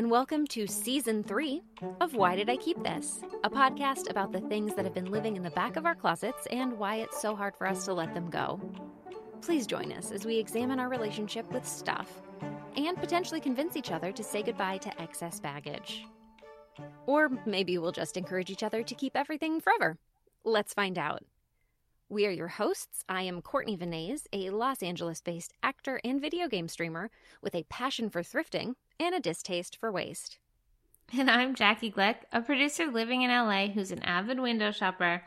And welcome to season three of Why Did I Keep This? A podcast about the things that have been living in the back of our closets and why it's so hard for us to let them go. Please join us as we examine our relationship with stuff and potentially convince each other to say goodbye to excess baggage. Or maybe we'll just encourage each other to keep everything forever. Let's find out. We are your hosts. I am Courtney Vinays, a Los Angeles based actor and video game streamer with a passion for thrifting and a distaste for waste. And I'm Jacki Glick, a producer living in LA who's an avid window shopper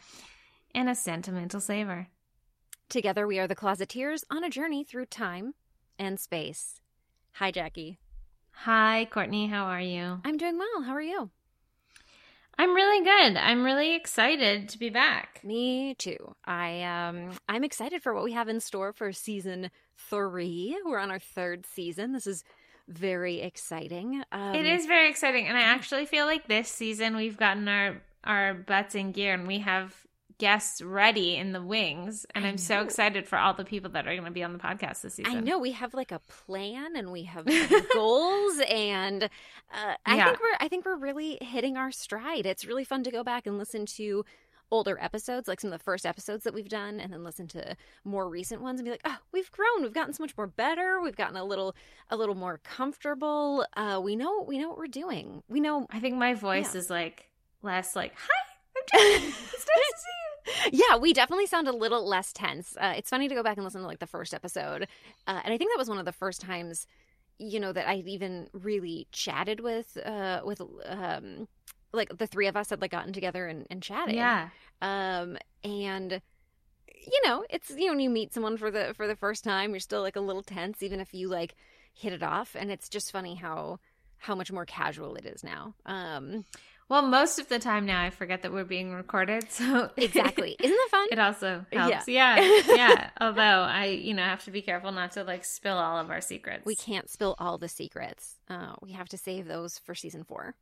and a sentimental saver. Together, we are the Closeteers on a journey through time and space. Hi, Jacki. Hi, Courtney. How are you? I'm doing well. How are you? I'm really good. I'm really excited to be back. Me too. I um I'm excited for what we have in store for season 3. We're on our third season. This is very exciting. Um, it is very exciting and I actually feel like this season we've gotten our our butts in gear and we have guests ready in the wings and I i'm so excited for all the people that are going to be on the podcast this season I know we have like a plan and we have goals and uh, I Yeah. think we're I think we're really hitting our stride. It's really fun to go back and listen to older episodes, like some of the first episodes that we've done, and then listen to more recent ones and be like, oh, we've grown, we've gotten so much more better, we've gotten a little a little more comfortable. Uh, we know we know what we're doing. We know i think my voice Yeah. is like less like hi i'm it's nice to see you yeah, we definitely sound a little less tense. Uh, it's funny to go back and listen to like the first episode, uh, and I think that was one of the first times, you know, that I've even really chatted with, uh, with, um, like the three of us had like gotten together and, and chatted. yeah Um, and you know, it's you know, when you meet someone for the for the first time, you're still like a little tense, even if you like hit it off, and it's just funny how how much more casual it is now. Um, Well, most of the time now I forget that we're being recorded. So exactly, isn't that fun? it also Yeah. helps. Yeah. Yeah. Although I, you know, have to be careful not to like spill all of our secrets. We can't spill all the secrets. Uh, we have to save those for season four.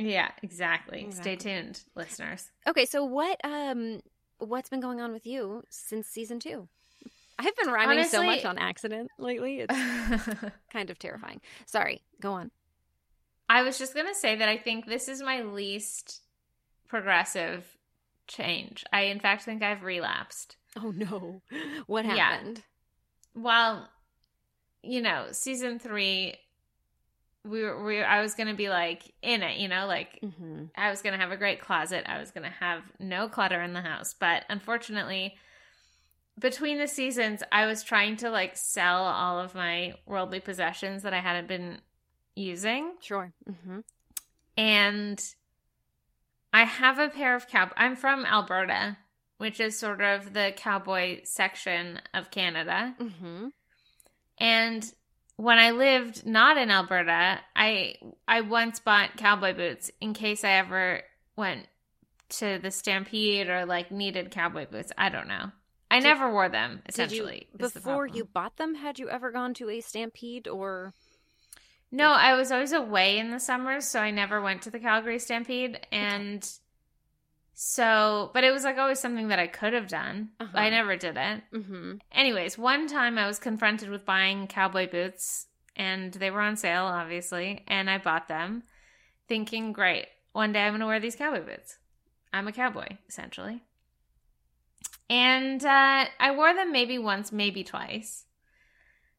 Yeah, exactly. Exactly. Stay tuned, listeners. Okay, so what um what's been going on with you since season two? I've been rhyming so much on accident lately. It's kind of terrifying. Sorry, go on. I was just going to say that I think this is my least progressive change. I, in fact, think I've relapsed. Oh no, what Yeah. happened? Well, you know, season three, we were, we I was going to be like in it, you know, like Mm-hmm. I was going to have a great closet. I was going to have no clutter in the house. But unfortunately, between the seasons, I was trying to like sell all of my worldly possessions that I hadn't been using. Sure. Mm-hmm. And I have a pair of cow. I'm from Alberta, which is sort of the cowboy section of Canada. Mm-hmm. And when I lived not in Alberta, I I once bought cowboy boots in case I ever went to the stampede or like needed cowboy boots. I don't know. I Did- never wore them Did essentially. you is the before you bought them? Had you ever gone to a stampede or? No, I was always away in the summers, so I never went to the Calgary Stampede and so but it was like always something that I could have done. Uh-huh. I never did it. Mm-hmm. Anyways, one time I was confronted with buying cowboy boots and they were on sale, obviously, and I bought them thinking, great, one day I'm going to wear these cowboy boots. I'm a cowboy, essentially. And uh, I wore them maybe once, maybe twice.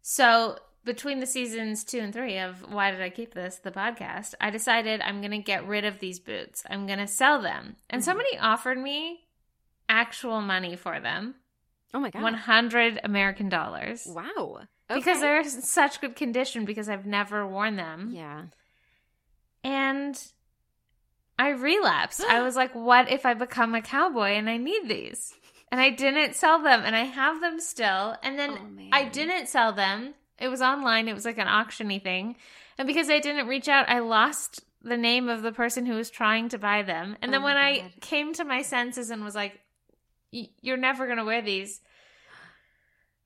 So between the seasons two and three of Why Did I Keep This, the podcast, I decided I'm going to get rid of these boots. I'm going to sell them. And Mhm. somebody offered me actual money for them. Oh my god! 100 American dollars. Wow. Because they're in such good condition because I've never worn them. yeah. And I relapsed. I was like, what if I become a cowboy and I need these? And I didn't sell them and I have them still. And then Oh. I didn't sell them. It was online, it was like an auctiony thing. And because I didn't reach out, I lost the name of the person who was trying to buy them. And then Oh, when my I came to my senses and was like, "Y- you're never going to wear these,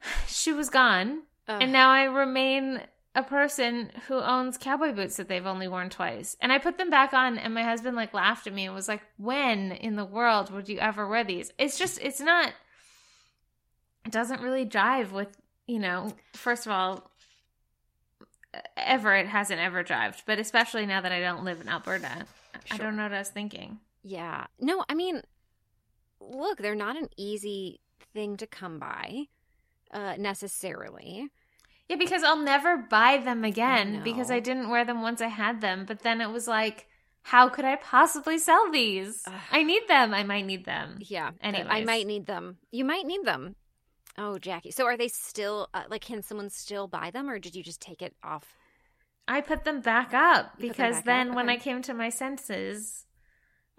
she was gone. Ugh. And now I remain a person who owns cowboy boots that they've only worn twice. And I put them back on and my husband like laughed at me and was like, "When in the world would you ever wear these?" It's just it's not it doesn't really jive with, you know, first of all, ever it hasn't ever drived, but especially now that I don't live in Alberta. I don't know what I was thinking. Yeah. No, I mean, look, they're not an easy thing to come by uh, necessarily. Yeah, because I'll never buy them again because. I didn't wear them once I had them. But then it was like, how could I possibly sell these? Ugh. I need them. I might need them. Yeah. but I might need them. You might need them. Oh, Jacki. So are they still, uh, like, can someone still buy them or did you just take it off? I put them back up You because back then up? when I came to my senses,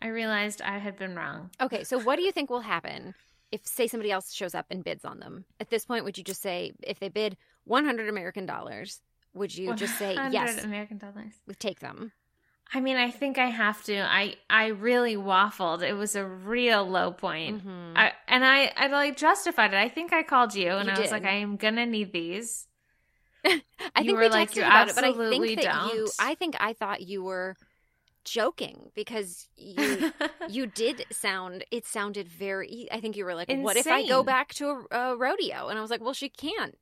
I realized I had been wrong. Okay. So what do you think will happen if, say, somebody else shows up and bids on them? At this point, would you just say, if they bid 100 American dollars, would you just say, yes, American dollars. we take them? I mean, I think I have to. I I really waffled. It was a real low point. Mhm. I and I I like justified it. I think I called you and You I was like, I am gonna need these. I You think were we like, texted "You about it, but I absolutely think that you. don't." I think I thought you were joking because you you did sound. It sounded very. I think you were like, "What if I go back to a, a rodeo?" And I was like, "Well, she can't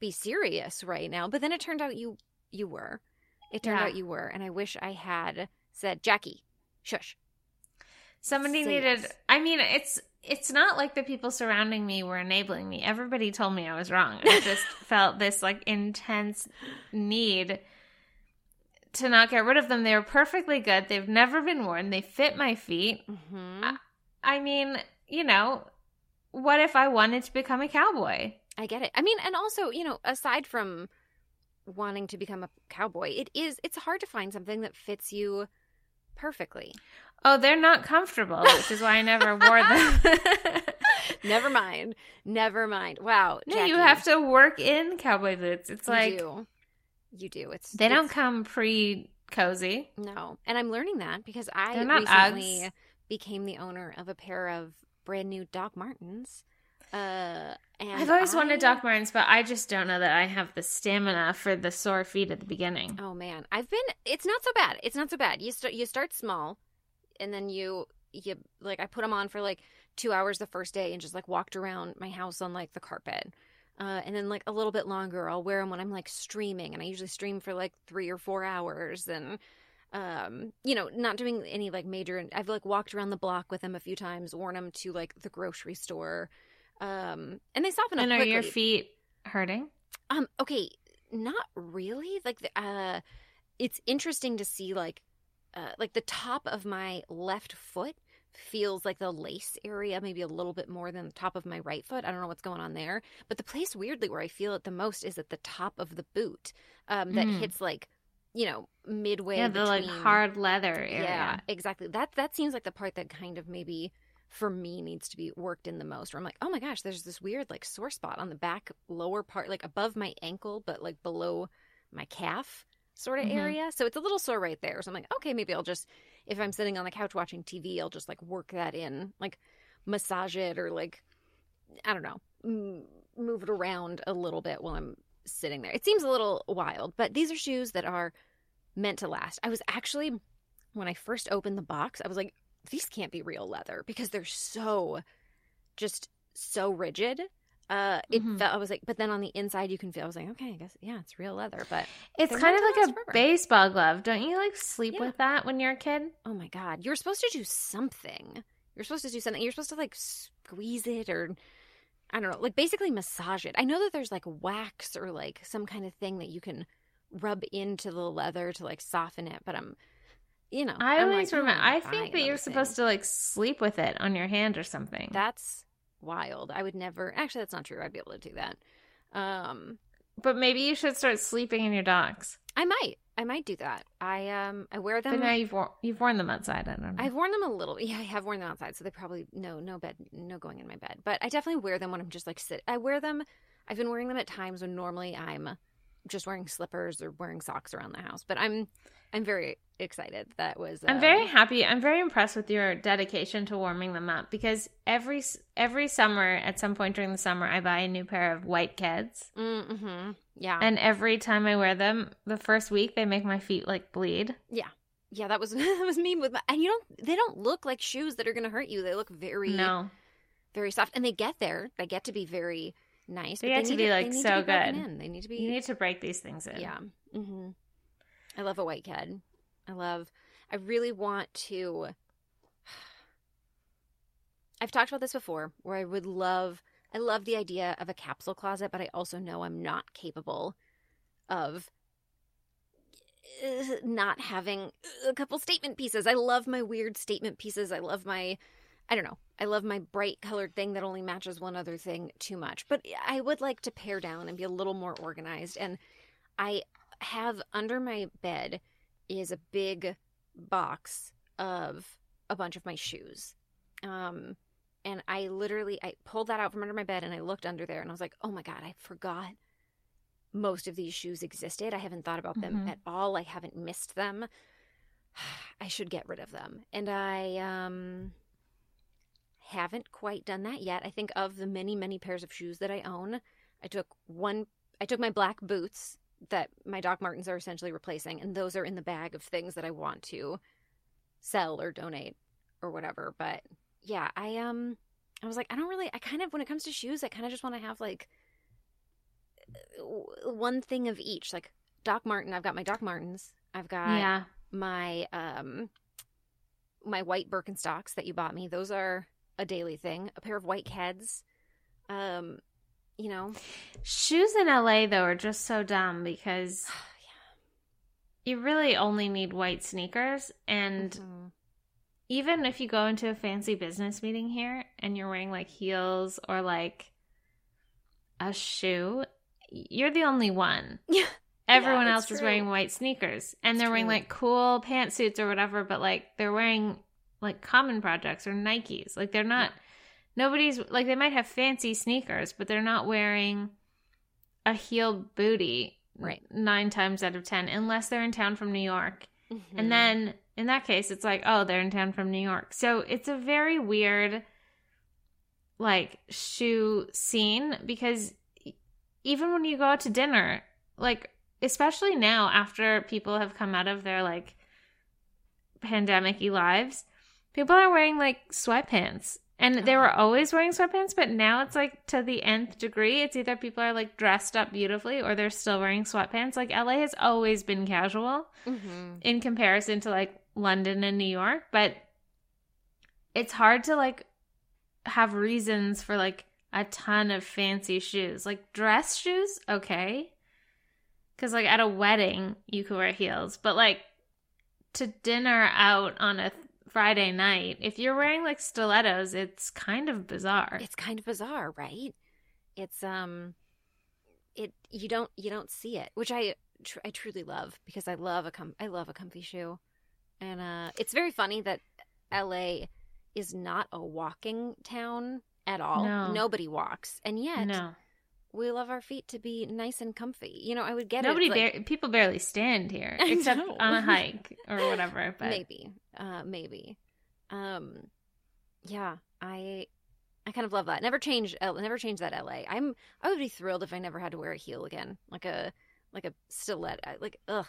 be serious right now." But then it turned out you you were. It turned Yeah. out you were, and I wish I had said, "Jacki, shush." Somebody Say needed. yes. I mean, it's it's not like the people surrounding me were enabling me. Everybody told me I was wrong. I just felt this like intense need to not get rid of them. They were perfectly good. They've never been worn. They fit my feet. hmm I- I mean, you know, what if I wanted to become a cowboy? I get it. I mean, and also, you know, aside from wanting to become a cowboy, it is it's hard to find something that fits you perfectly. Oh, they're not comfortable, which is why I never wore them. Never mind. Never mind. Wow. no, you have to work in cowboy boots. It's you like do. You do. It's they don't come pre cozy. No, and I'm learning that because I recently Uggs. became the owner of a pair of brand new Doc Martens. Uh, and I've always I- wanted Doc Martens, but I just don't know that I have the stamina for the sore feet at the beginning. Oh man, I've been. It's not so bad. It's not so bad. You start. You start small, and then you you like. I put them on for like two hours the first day, and just like walked around my house on like the carpet. Uh, and then like a little bit longer, I'll wear them when I'm like streaming, and I usually stream for like three or four hours, and um, you know, not doing any like major. I've like walked around the block with them a few times, worn them to like the grocery store, um, and they soften up And are quickly. your feet hurting? Um, okay, not really. Like, the- uh, it's interesting to see like, uh, like the top of my left foot feels like the lace area maybe a little bit more than the top of my right foot. I don't know what's going on there, but the place weirdly where I feel it the most is at the top of the boot, um, that Mm. hits like, you know, midway. yeah, the like between- hard leather area. yeah, exactly. That that seems like the part that kind of maybe for me needs to be worked in the most. Where I'm like, oh my gosh, there's this weird like sore spot on the back lower part, like above my ankle, but like below my calf sort of Mhm. area. So it's a little sore right there. So I'm like, okay, maybe I'll just if I'm sitting on the couch watching TV, I'll just like work that in, like massage it or like I don't know, move it around a little bit while I'm sitting there. It seems a little wild, but these are shoes that are meant to last. I was actually when I first opened the box, I was like, these can't be real leather because they're so just so rigid. Uh it Mhm. felt I was like, but then on the inside you can feel I was like, okay, I guess yeah, it's real leather. But It's kind of like a forever. baseball glove. Don't you like sleep Yeah. with that when you're a kid? oh my god, you're supposed to do something. You're supposed to do something. You're supposed to like squeeze it or I don't know, like basically massage it. I know that there's like wax or like some kind of thing that you can rub into the leather to like soften it, but I'm you know, I I'm always like, remember. "Oh, I think that you're supposed to like sleep with it on your hand or something. That's wild. I would never. Actually, that's not true. I'd be able to do that. Um, but maybe you should start sleeping in your docs. I might. I might do that. I um, I wear them. But now you've worn, you've worn them outside. I don't know. I've worn them a little. Yeah, I have worn them outside, so they probably no, no bed, no going in my bed. But I definitely wear them when I'm just like sit. I wear them. I've been wearing them at times when normally I'm just wearing slippers or wearing socks around the house. But I'm, I'm very excited. That was. I'm um, very happy. I'm very impressed with your dedication to warming them up because every every summer, at some point during the summer, I buy a new pair of white Keds, Mm-hmm. Yeah. and every time I wear them, the first week they make my feet like bleed. Yeah. Yeah, that was that was me with my, and you don't they don't look like shoes that are going to hurt you. They look very No, very soft, and they get there. They get to be very nice. They but get to need be, like, need so to be good. In. They need to be. you need to break these things in. yeah. Mm-hmm. I love a white kid. I love. I really want to. I've talked about this before, where I would love. I love the idea of a capsule closet, but I also know I'm not capable of uh, not having a couple statement pieces. I love my weird statement pieces. I love my, I don't know, I love my bright colored thing that only matches one other thing too much. But I would like to pare down and be a little more organized. And I have under my bed is a big box of a bunch of my shoes. Um, and I literally I pulled that out from under my bed and I looked under there and I was like, "Oh my god, I forgot most of these shoes existed. I haven't thought about them Mhm. at all. I haven't missed them. I should get rid of them." And I um haven't quite done that yet. I think of the many, many pairs of shoes that I own, I took one I took my black boots that my Doc Martens are essentially replacing, and those are in the bag of things that I want to sell or donate or whatever. But yeah, I um I was like, I don't really I kind of when it comes to shoes, I kind of just want to have like one thing of each. Like Doc Marten, I've got my Doc Martens. I've got yeah. my um my white Birkenstocks that you bought me. Those are a daily thing. A pair of white Keds. Um, you know. Shoes in LA though are just so dumb because you really only need white sneakers and Mhm. even if you go into a fancy business meeting here and you're wearing like heels or like a shoe, you're the only one. Yeah. Everyone Yeah, else it's is wearing white sneakers and It's they're wearing true. like cool pantsuits or whatever, but like they're wearing like common projects or Nikes. Like they're not nobody's like they might have fancy sneakers, but they're not wearing a heeled booty Right. nine times out of ten unless they're in town from New York. Mhm. And then in that case, it's like, oh, they're in town from New York. So it's a very weird, like, shoe scene because even when you go out to dinner, like, especially now after people have come out of their, like, pandemic lives, people are wearing, like, sweatpants. And they were always wearing sweatpants, but now it's like to the nth degree. It's either people are like dressed up beautifully or they're still wearing sweatpants. Like LA has always been casual Mhm. in comparison to like London and New York, but it's hard to like have reasons for like a ton of fancy shoes. Like dress shoes, okay. Cuz like at a wedding you could wear heels, but like to dinner out on a Friday night, if you're wearing like stilettos, it's kind of bizarre. It's kind of bizarre, right? It's um it you don't you don't see it, which I tr- I truly love because I love a com- I love a comfy shoe. And uh it's very funny that LA is not a walking town at all. No. Nobody walks. And yet no. We love our feet to be nice and comfy. You know, I would get Nobody it. like- bar- people barely stand here except on a hike or whatever, but maybe uh maybe um yeah i i kind of love that never change never change that la i'm i would be thrilled if i never had to wear a heel again like a like a stiletto like ugh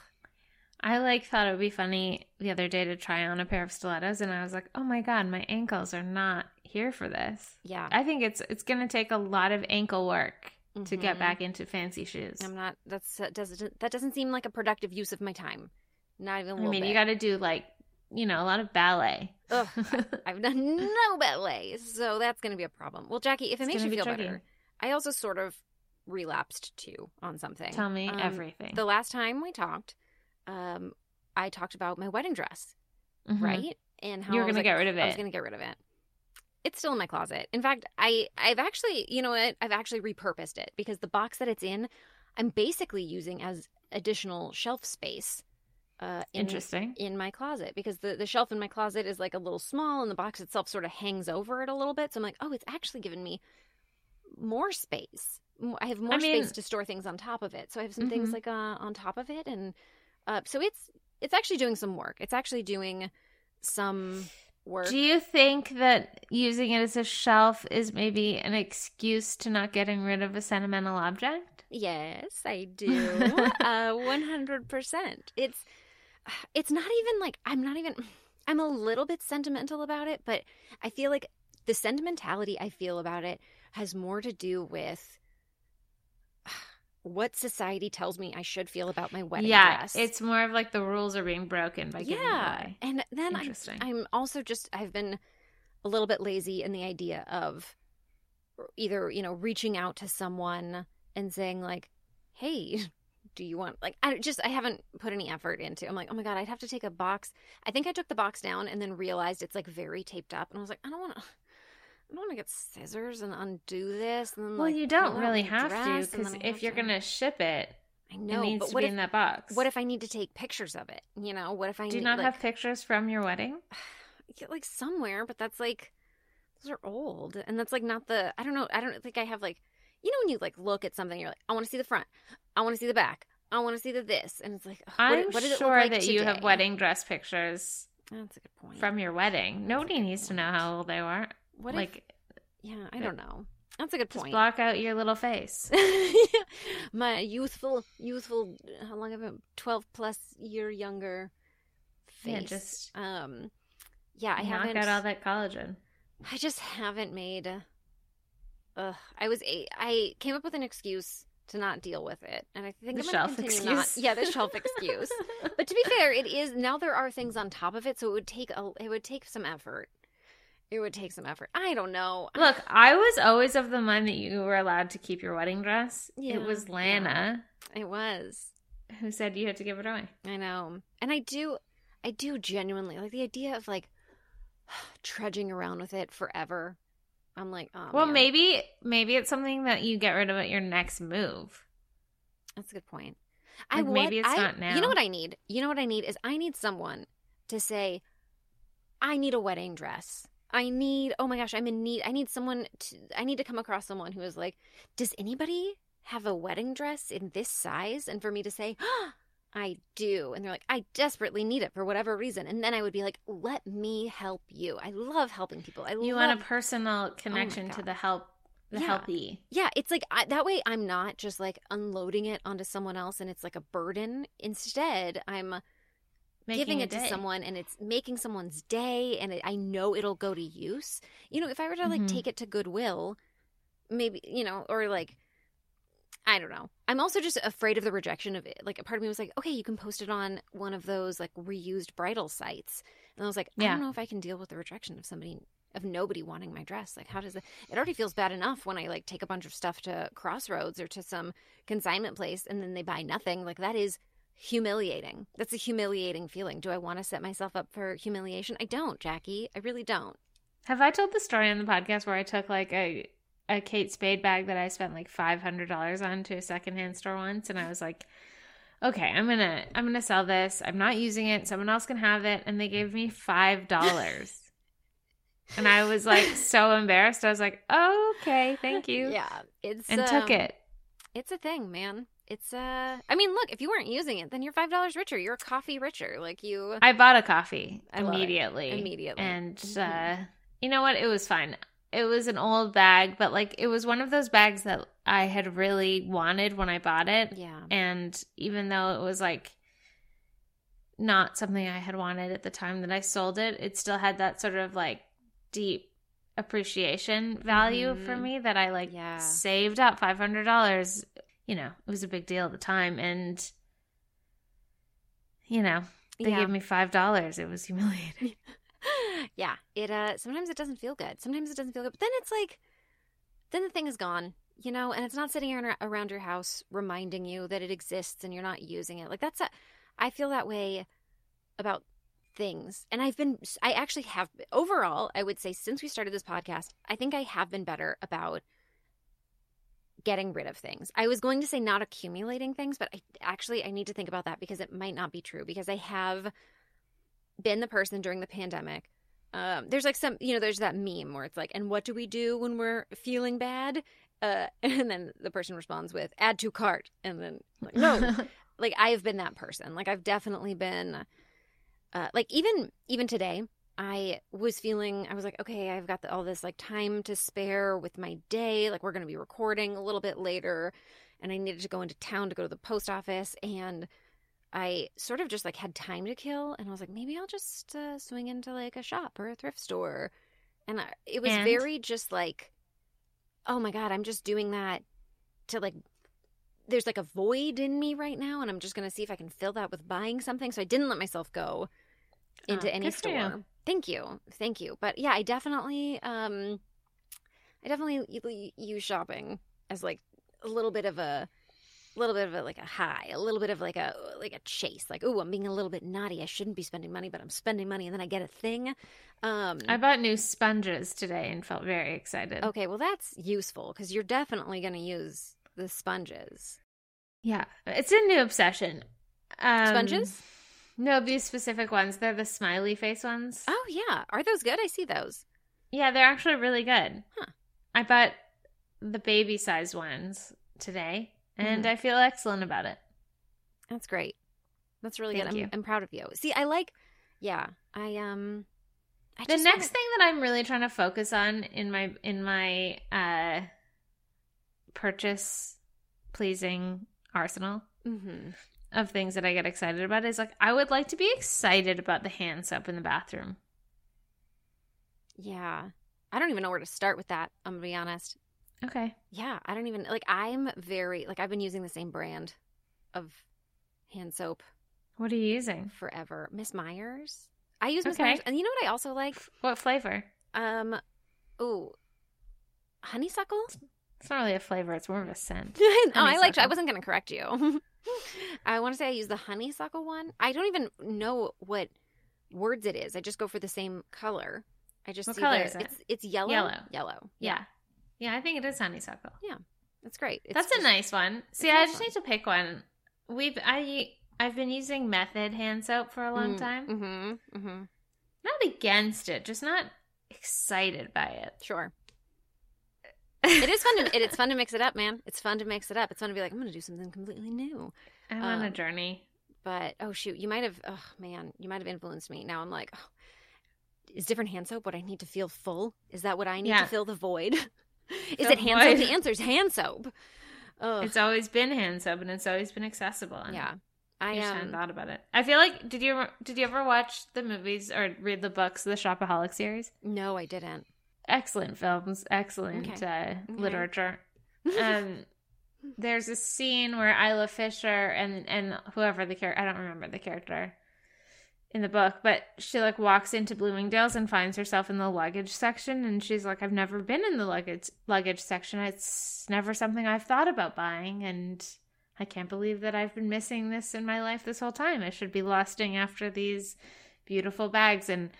I like thought it would be funny the other day to try on a pair of stilettos and I was like, "Oh my god, my ankles are not here for this." yeah I think it's it's going to take a lot of ankle work to get Mhm. back into fancy shoes. i'm not that's that doesn't that doesn't seem like a productive use of my time not even I mean, bit you got to do like, you know, a lot of ballet. Ugh, i've done no ballet so that's gonna be a problem well jacki if it It's makes you be feel tricky. better i also sort of relapsed too on something Tell me Um, everything. the last time we talked, um, I talked about my wedding dress, Mhm. right? And how You were I was gonna get rid of it. I was going to get rid of it. It's still in my closet. In fact, I I've actually, you know what? I've actually repurposed it because the box that it's in, I'm basically using as additional shelf space. Uh, in, Interesting. in my closet because the, the shelf in my closet is like a little small and the box itself sort of hangs over it a little bit. So I'm like, oh, it's actually given me more space. I have more I mean- space to store things on top of it. So I have some things Mhm. like uh, on top of it, and uh, so it's it's actually doing some work. It's actually doing some work. Do you think that using it as a shelf is maybe an excuse to not getting rid of a sentimental object? Yes, I do. uh, One hundred percent. It's it's not even like I'm not even. I'm a little bit sentimental about it, but I feel like the sentimentality I feel about it has more to do with what society tells me I should feel about my wedding yeah, dress. it's more of like the rules are being broken by yeah. away. And then I'm, I'm also just I've been a little bit lazy in the idea of either, you know, reaching out to someone and saying like, "Hey, do you want like I just I haven't put any effort into. I'm like, "Oh my god, I'd have to take a box. I think I took the box down and then realized it's like very taped up and I was like, I don't want to I don't want to get scissors and undo this and then Well, like you don't really have to dress, because if you're to- gonna ship it, I it needs but to what be if, in that box. what if I need to take pictures of it? You know, what if I do need, not like, have pictures from your wedding? get like somewhere, but that's like those are old, and that's like not the. I don't know. I don't think I have like you know when you like look at something, you're like, I want to see the front, I want to see the back, I want to see the this, and it's like, ugh, I'm what, what sure like that you have wedding dress pictures That's a good point. from your wedding. Nobody needs to know how old they were. What like, if? Yeah, I don't know. That's a good just point. block out your little face. My youthful, youthful. How long have I? Twelve plus year younger. Face. Yeah, just um. Yeah, I knock haven't. out all that collagen. I just haven't made. Ugh, I was a. I came up with an excuse to not deal with it, and I think The I'm shelf continue not. excuse? Yeah, the shelf excuse. But to be fair, it is now there are things on top of it, so it would take a. It would take some effort. It would take some effort. I don't know. Look, I was always of the mind that you were allowed to keep your wedding dress. Yeah, it was Lana It was. who said you had to give it away. I know, and I do. I do genuinely like the idea of like trudging around with it forever. I'm like, oh, well, man. maybe maybe it's something that you get rid of at your next move. That's a good point. I would- maybe it's I- not now. You know what I need? You know what I need is I need someone to say, I need a wedding dress. I need. Oh my gosh, I'm in need. I need someone. To, I need to come across someone who is like, does anybody have a wedding dress in this size? And for me to say, ah, I do, and they're like, I desperately need it for whatever reason, and then I would be like, let me help you. I love helping people. I You love want a personal connection to Oh God. the help, the Yeah. healthy. Yeah, it's like I, that way I'm not just like unloading it onto someone else and it's like a burden. Instead, I'm Making giving it to someone and it's making someone's day and it, I know it'll go to use. You know, if I were to like Mhm. take it to Goodwill, maybe, you know, or like I don't know. I'm also just afraid of the rejection of it. Like a part of me was like, okay, you can post it on one of those like reused bridal sites. And I was like, I don't know if I can deal with the rejection of somebody of nobody wanting my dress. Like how does it it already feels bad enough when I like take a bunch of stuff to Crossroads or to some consignment place and then they buy nothing. Like that is humiliating. That's a humiliating feeling. Do I want to set myself up for humiliation? I don't, Jacki. I really don't. Have I told the story on the podcast where I took like a a Kate Spade bag that I spent like five hundred dollars on to a secondhand store once, and I was like, okay, I'm gonna I'm gonna sell this. I'm not using it. Someone else can have it, and they gave me five dollars. And I was like so embarrassed. I was like, oh, okay, thank you. Yeah, it's And took um, it. It's a thing, man. It's uh I mean, look, if you weren't using it, then you're five dollars richer. You're a coffee richer. Like you I bought a coffee I immediately. Immediately. And Mhm. uh, you know what? It was fine. It was an old bag, but like it was one of those bags that I had really wanted when I bought it. Yeah. And even though it was like not something I had wanted at the time that I sold it, it still had that sort of like deep appreciation value for Mhm. me that I like Yeah. saved up $500. You know, it was a big deal at the time. And, you know, they yeah. gave me $5. It was humiliating. yeah. It uh sometimes it doesn't feel good. Sometimes it doesn't feel good. But then it's like then the thing is gone, you know, and it's not sitting around your house reminding you that it exists and you're not using it. Like that's a I feel that way about things. And I've been I actually have overall, I would say since we started this podcast, I think I have been better about getting rid of things. I was going to say not accumulating things, but I actually I need to think about that because it might not be true because I have been the person during the pandemic. Um, there's like some, you know, there's that meme where it's like, and what do we do when we're feeling bad? Uh, and then the person responds with, add to cart. And then, like, no, like I have been that person. Like I've definitely been, uh, like even even today, I was feeling. I was like, okay, I've got the, all this like time to spare with my day. Like we're going to be recording a little bit later, and I needed to go into town to go to the post office, and I sort of just like had time to kill, and I was like, maybe I'll just uh, swing into like a shop or a thrift store, and I, it was And? very just like, oh my god, I'm just doing that to like there's like a void in me right now, and I'm just gonna see if I can fill that with buying something. So I didn't let myself go into Oh, any store. Thank you, thank you. But yeah, I definitely, um, I definitely use shopping as like a little bit of a, little bit of a like a high, a little bit of like a like a chase. Like, oh, I'm being a little bit naughty. I shouldn't be spending money, but I'm spending money, and then I get a thing. Um, I bought new sponges today and felt very excited. okay, well that's useful because you're definitely gonna use the sponges. Yeah, it's a new obsession. Um, Sponges? No, these specific ones. They're the smiley face ones. Oh yeah, are those good? I see those. Yeah, they're actually really good. Huh. I bought the baby size ones today, and Mhm. I feel excellent about it. That's great. That's really Thank good. I'm, I'm proud of you. See, I like. Yeah, I um. I The next wanna- thing that I'm really trying to focus on in my in my uh purchase pleasing arsenal Mhm. Of things that I get excited about is like I would like to be excited about the hand soap in the bathroom. Yeah, I don't even know where to start with that. I'm gonna be honest. Okay. Yeah, I don't even like. I'm very like. I've been using the same brand of hand soap What are you using? forever. Miss Meyer's. I use Miss Okay. Meyer's, and you know what I also like? What flavor? Um, ooh, honeysuckle. It's not really a flavor, it's more of a scent. oh, I liked. I wasn't going to correct you. I want to say I use the honeysuckle one. I don't even know what words it is. I just go for the same color. I just What see color the, is it? It's it's yellow. Yellow. Yellow. Yeah. Yeah, I think it is honeysuckle. Yeah, that's great. It's That's a nice one. See, I just one. need to pick one. We've I I've been using Method hand soap for a long Mm, time. Mm-hmm. Mm-hmm. Not against it, just not excited by it. Sure. It is fun to it, it's fun to mix it up, man. It's fun to mix it up. It's fun to be like, I'm going to do something completely new. I'm on a Um, journey. But oh shoot, you might have. Oh man, you might have influenced me. Now I'm like, oh, is different hand soap what I need to feel full? Is that what I need Yeah. to fill the void? is The it hand soap? The answer is hand soap. Oh It's always been hand soap and it's always been accessible. And yeah. I I just hadn't um, thought about it. I feel like did you did you ever watch the movies or read the books, the Shopaholic series? no, I didn't. Excellent films, excellent Okay. uh, Okay. literature. Um, there's a scene where Isla Fisher and and whoever the character I don't remember the character in the book, but she like walks into Bloomingdale's and finds herself in the luggage section, and she's like, "I've never been in the luggage luggage section. It's never something I've thought about buying, and I can't believe that I've been missing this in my life this whole time. I should be lusting after these beautiful bags." And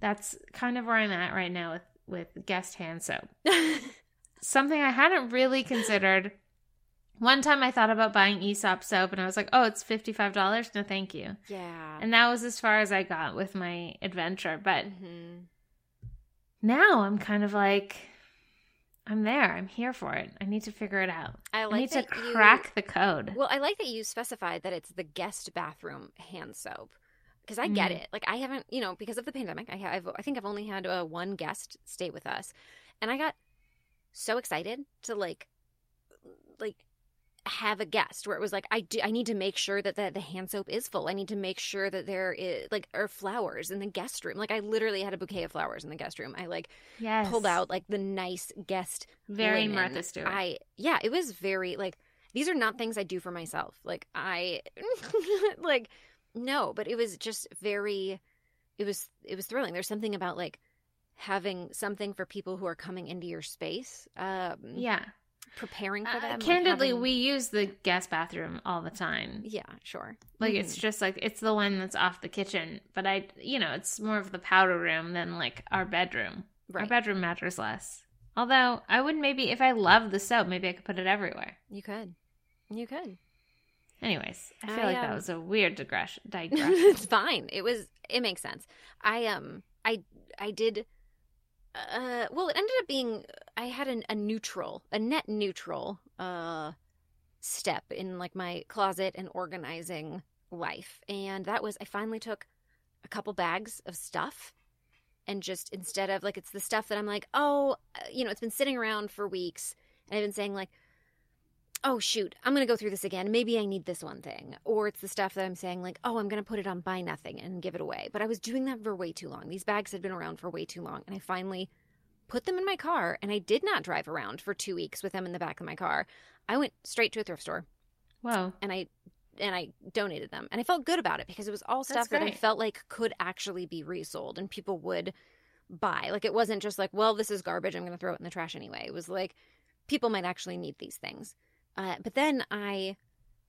that's kind of where I'm at right now with with Guest hand soap something I hadn't really considered. One time I thought about buying Aesop soap and I was like, oh, it's $55. No, thank you. yeah. And that was as far as I got with my adventure. But Mhm. now I'm kind of like, I'm there. I'm here for it. I need to figure it out. I I need to that you- crack the code. Well, I like that you specified that it's the guest bathroom hand soap because I get Mhm. it. Like I haven't, you know, because of the pandemic, I have. I think I've only had uh, one guest stay with us, and I got so excited to like, like have a guest where it was like I do I need to make sure that the, the hand soap is full. I need to make sure that there is like are flowers in the guest room. Like I literally had a bouquet of flowers in the guest room. I like yes. pulled out like the nice guest Very linen. Martha Stewart. I yeah, it was very like these are not things I do for myself. Like I like no, but it was just very it was it was thrilling. There's something about like having something for people who are coming into your space. Um yeah. preparing for Uh, them. like, candidly, having- we use the guest bathroom all the time. Yeah, sure. Like it's Mhm. just like it's the one that's off the kitchen, but I you know, it's more of the powder room than like our bedroom. Our bedroom matters less. Although I would maybe if I love the soap, maybe I could put it everywhere. you could. You could. Anyways, I feel I, like that um, was a weird digression. digression. it's fine. It was. It makes sense. I um. I I did. Uh. Well, it ended up being. I had an, a neutral, a net neutral. Uh. Step in like my closet and organizing life, and that was I finally took a couple bags of stuff. And just instead of like, it's the stuff that I'm like, oh, uh, you know, it's been sitting around for weeks. And I've been saying, like, oh shoot i'm going to go through this again maybe i need this one thing or it's the stuff that i'm saying like oh i'm going to put it on buy nothing and give it away but i was doing that for way too long these bags had been around for way too long and i finally put them in my car and i did not drive around for two weeks with them in the back of my car i went straight to a thrift store Wow. and I and I donated them, and I felt good about it because it was all stuff that I felt like could actually be resold and people would buy. Like it wasn't just like, well, this is garbage. I'm going to throw it in the trash anyway. It was like people might actually need these things. Uh, but then I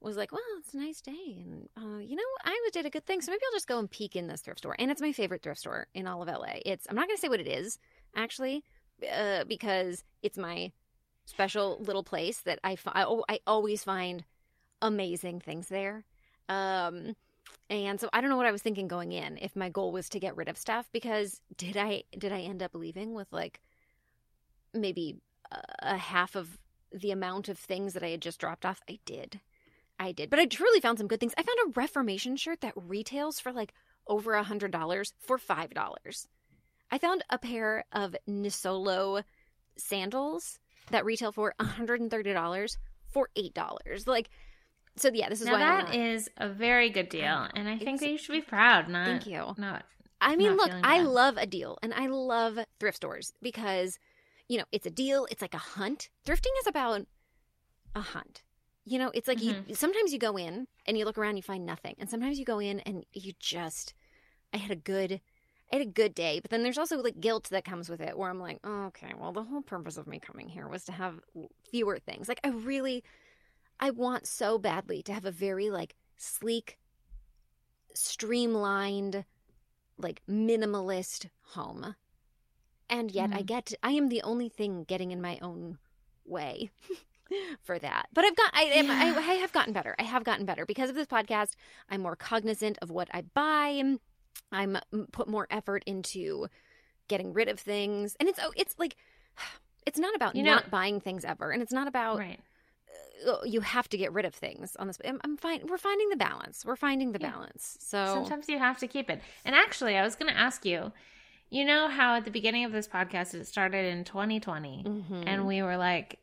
was like, well, it's a nice day, and uh, you know, I did a good thing, so maybe I'll just go and peek in this thrift store. And it's my favorite thrift store in all of LA. It's I'm not going to say what it is actually, uh, because it's my special little place that I, fi- I, always find amazing things there. Um, and so I don't know what I was thinking going in if my goal was to get rid of stuff because did I did I end up leaving with like maybe a, a half of the amount of things that I had just dropped off? I did. I did. But I truly found some good things. I found a Reformation shirt that retails for like over a hundred dollars for five dollars. I found a pair of Nisolo sandals that retail for $130 for $8. Like so yeah, this is Now why that is a very good deal, and I think It's- that you should be proud. Not Thank you. Not I mean, not look, I love a deal and I love thrift stores because, you know, it's a deal. It's like a hunt. Thrifting is about a hunt. You know, it's like Mm-hmm. you sometimes you go in and you look around, you find nothing. And sometimes you go in and you just, I had a good, I had a good day. But then there's also like guilt that comes with it where I'm like, oh, okay, well, the whole purpose of me coming here was to have fewer things. Like, I really, I want so badly to have a very like sleek, streamlined, like minimalist home. And yet I Mhm. get I am the only thing getting in my own way for that. But I've got I, am I Yeah. I have gotten better. I have gotten better because of this podcast. I'm more cognizant of what I buy. I'm mm, put more effort into getting rid of things. And it's oh, it's like it's not about You know- not buying things ever and it's not about right. uh, you have to get rid of things on this I'm, I'm fine we're finding the balance. We're finding the Yeah. balance. So Sometimes you have to keep it. And actually, I was going to ask you. You know how at the beginning of this podcast it started in 2020, Mhm. and we were like,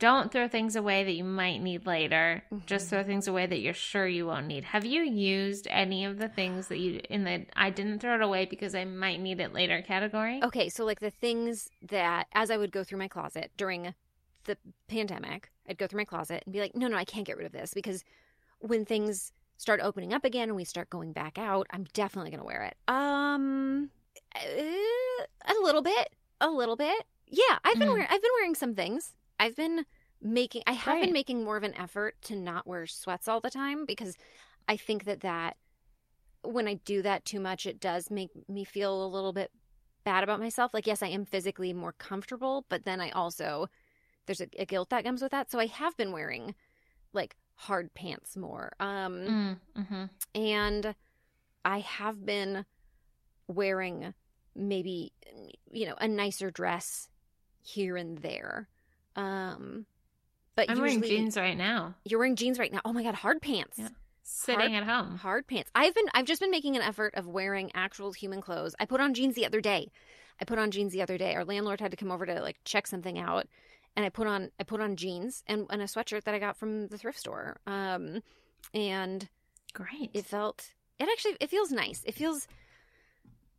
"Don't throw things away that you might need later. Just Mhm. throw things away that you're sure you won't need." Have you used any of the things that you in the "I didn't throw it away because I might need it later" category? Okay, so like the things that as I would go through my closet during the pandemic, I'd go through my closet and be like, no, no, I can't get rid of this because when things start opening up again and we start going back out, I'm definitely going to wear it. Um, uh, a little bit, a little bit. Yeah, I've been Mhm. wearing, I've been wearing some things. I've been making, I have Great. been making more of an effort to not wear sweats all the time because I think that that when I do that too much, it does make me feel a little bit bad about myself. Like, yes, I am physically more comfortable, but then I also, there's a, a guilt that comes with that. So I have been wearing like hard pants more. Um, Mm, hmm and I have been wearing maybe, you know, a nicer dress here and there. Um, but I'm wearing jeans right now, You're wearing jeans right now. Oh my God, hard pants. Yeah. sitting at home. Hard pants. I've been I've just been making an effort of wearing actual human clothes. I put on jeans the other day. I put on jeans the other day. Our landlord had to come over to like check something out and I put on I put on jeans and, and a sweatshirt that I got from the thrift store. Um and Great. it felt it actually it feels nice. It feels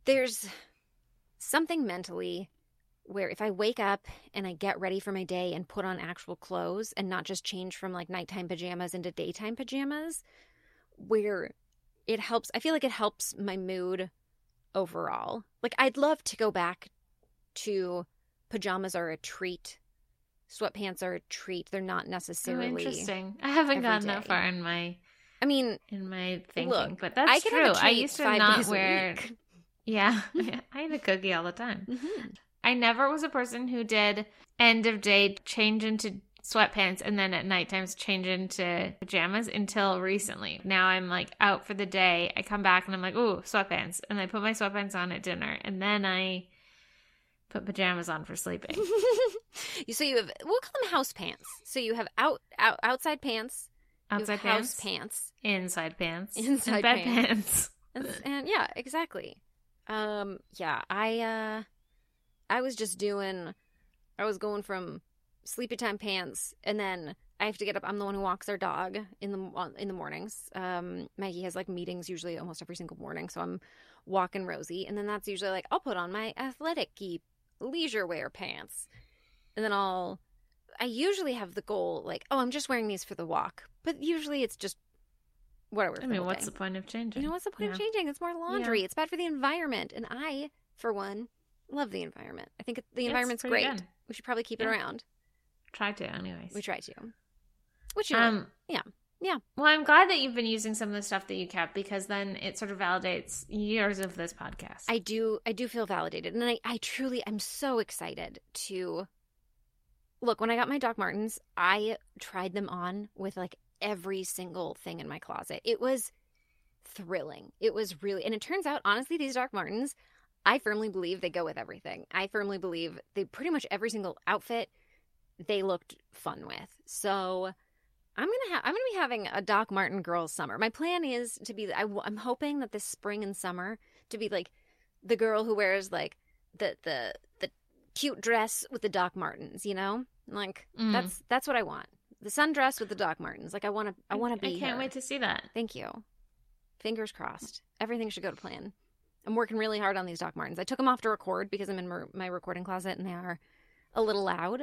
there's something mentally where if I wake up and I get ready for my day and put on actual clothes and not just change from like nighttime pajamas into daytime pajamas, where it helps, I feel like it helps my mood overall. Like, I'd love to go back to pajamas are a treat, sweatpants are a treat. They're not Oh, necessarily. interesting. I haven't gotten that far in my I mean, in my thinking, Look, but that's I true. I used to not wear. week. Yeah, I eat a cookie all the time. Mhm. I never was a person who did end of day change into sweatpants and then at night times change into pajamas until recently. Now I'm like out for the day. I come back and I'm like, ooh, sweatpants. And I put my sweatpants on at dinner and then I put pajamas on for sleeping. so you have we'll call them house pants. So you have out, out outside pants, Outside house pants, pants, inside pants, Inside and bed pants. pants. and, and yeah, exactly. Um, yeah, I uh, I was just doing, I was going from sleepy time pants, and then I have to get up. I'm the one who walks our dog in the in the mornings. Um, Maggie has like meetings usually almost every single morning, so I'm walking Rosie, and then that's usually like I'll put on my athletic leisure wear pants, and then I'll. I usually have the goal like, oh, I'm just wearing these for the walk, But usually it's just whatever. I mean, what's the point of changing? You know, what's the point of changing? It's more laundry. It's bad for the environment. And I, for one, love the environment. I think the environment's great. good. We should probably keep it around. Try to, anyways. We try to. Which you know, um, yeah. Yeah. Well, I'm glad that you've been using some of the stuff that you kept because then it sort of validates years of this podcast. I do I do feel validated. And I, I truly I'm so excited to look, when I got my Doc Martens, I tried them on with like every single thing in my closet. It was thrilling. It was really and it turns out honestly these Doc Martens, I firmly believe they go with everything. I firmly believe they pretty much every single outfit they looked fun with. So I'm gonna have I'm gonna be having a Doc Martens girls summer. My plan is to be I, am hoping that this spring and summer to be like the girl who wears like the the the cute dress with the Doc Martens. You know, like Mm. that's that's what I want. The sundress with the Doc Martens. Like I want to I want to be. I can't her. wait to see that. Thank you. Fingers crossed. Everything should go to plan. I'm working really hard on these Doc Martens. I took them off to record because I'm in mer- my recording closet and they are a little loud.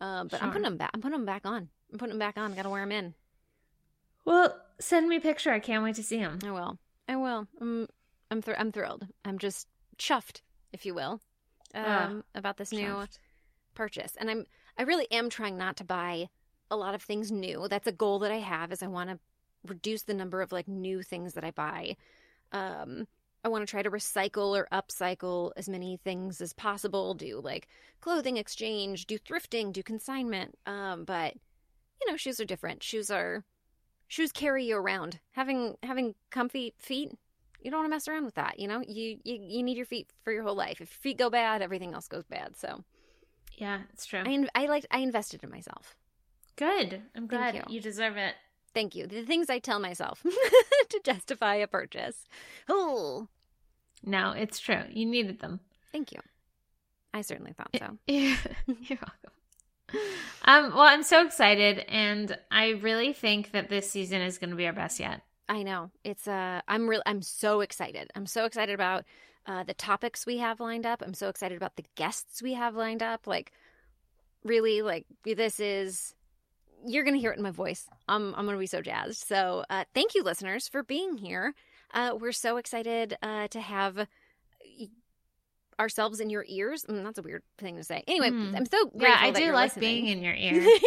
Uh, but I'm putting them back. I'm putting them back on. I'm putting them back on. I Got to wear them in. Well, send me a picture. I can't wait to see them. I will. I will. I'm. I'm. Thr- I'm thrilled. I'm just chuffed, if you will, um, Ah, about this new purchase. And I'm. I really am trying not to buy a lot of things new. That's a goal that I have. Is I want to reduce the number of like new things that I buy. Um, I want to try to recycle or upcycle as many things as possible. Do like clothing exchange, do thrifting, do consignment. Um, but you know, shoes are different. Shoes are shoes carry you around. Having having comfy feet, you don't want to mess around with that. You know, you, you you need your feet for your whole life. If your feet go bad, everything else goes bad. So Yeah, it's true. I I like I invested in myself. Good. I'm glad you. you deserve it. Thank you. The things I tell myself to justify a purchase. Oh, No, it's true. You needed them. thank you. I certainly thought so. You're welcome. Um, well, I'm so excited, and I really think that this season is going to be our best yet. I know. It's uh I'm real I'm so excited. I'm so excited about uh the topics we have lined up. I'm so excited about the guests we have lined up. Like really like this is you're going to hear it in my voice. I'm I'm going to be so jazzed. So, uh thank you listeners for being here. Uh we're so excited uh to have ourselves in your ears. Mm, that's a weird thing to say. Anyway, Hmm. I'm so grateful Yeah, I do like listening. being in your ear.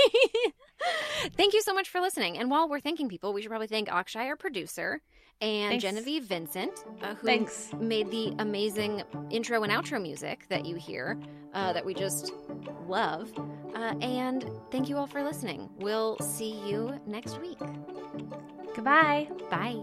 Thank you so much for listening. And while we're thanking people, we should probably thank Akshay, our producer, and Thanks. Genevieve Vincent, uh, who Thanks. made the amazing intro and outro music that you hear, uh, that we just love. Uh, and thank you all for listening. We'll see you next week. Goodbye. Bye.